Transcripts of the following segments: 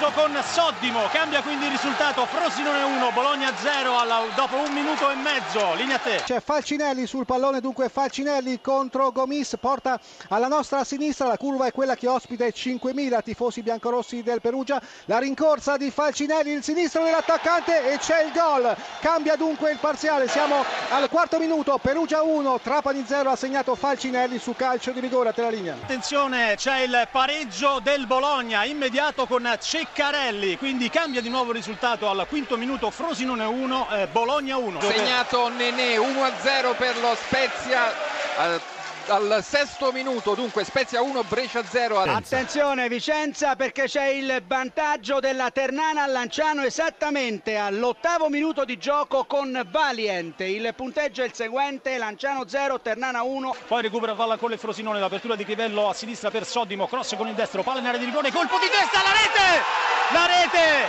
mezzo con Soddimo, cambia quindi il risultato, Frosinone 1, Bologna 0 alla, dopo un minuto e mezzo, linea a te. C'è Falcinelli sul pallone, dunque Falcinelli contro Gomis, porta alla nostra sinistra, la curva è quella che ospita i 5.000 tifosi biancorossi del Perugia, la rincorsa di Falcinelli, il sinistro dell'attaccante e c'è il gol, cambia dunque il parziale, siamo al quarto minuto, Perugia 1, Trapani 0 ha segnato Falcinelli su calcio di rigore a te la linea. Attenzione, c'è il pareggio del Bologna, immediato con Ceccarelli, quindi cambia di nuovo il risultato al quinto minuto, Frosinone 1, eh, Bologna 1. Segnato Nenè 1-0 per lo Spezia. Al sesto minuto, dunque Spezia 1, Brescia 0. Attenzione Vicenza perché c'è il vantaggio della Ternana al Lanciano esattamente all'ottavo minuto di gioco con Valiente. Il punteggio è il seguente, Lanciano 0, Ternana 1. Poi recupera palla con le Frosinone, l'apertura di Crivello a sinistra per Soddimo, cross con il destro, palla in area di rigore, colpo di testa, la rete! La rete!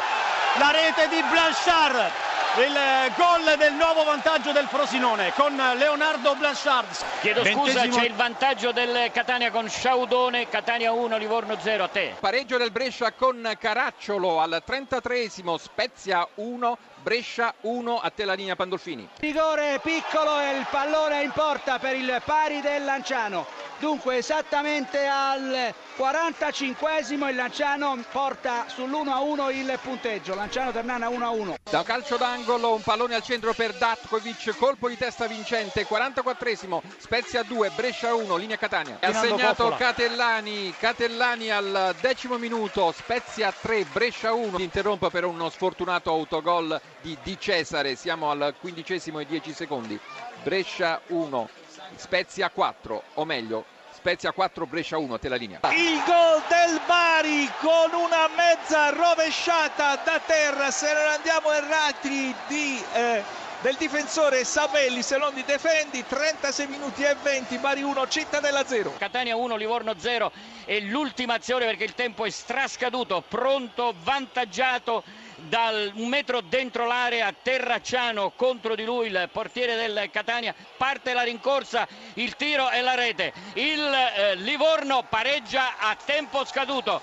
La rete di Blanchard! Il gol del nuovo vantaggio del Frosinone con Leonardo Blanchard. Chiedo scusa, Ventesimo... c'è il vantaggio del Catania con Sciaudone, Catania 1, Livorno 0 a te. Pareggio del Brescia con Caracciolo al 33esimo, Spezia 1, Brescia 1 a te la linea Pandolfini. Rigore piccolo e il pallone in porta per il pari del Lanciano. Dunque esattamente al 45esimo il Lanciano porta sull'1-1 il punteggio. Lanciano Ternana 1-1. Da calcio d'angolo un pallone al centro per Datkovic, colpo di testa vincente, 44esimo, Spezia 2, Brescia 1, linea Catania. Ha segnato Catellani, Catellani al decimo minuto, Spezia 3, Brescia 1. Si interrompe per uno sfortunato autogol di Di Cesare, siamo al quindicesimo e 10 secondi. Brescia 1, Spezia 4, o meglio Spezia 4, Brescia 1, te la linea. Il gol del Bari con una mezza rovesciata da terra, se non andiamo errati di... Eh, del difensore Sabelli se non di Defendi 36 minuti e 20 Bari 1 Cittadella 0 Catania 1 Livorno 0 e l'ultima azione perché il tempo è strascaduto pronto vantaggiato dal metro dentro l'area Terracciano contro di lui il portiere del Catania. Parte la rincorsa il tiro e la rete. Il eh, Livorno pareggia a tempo scaduto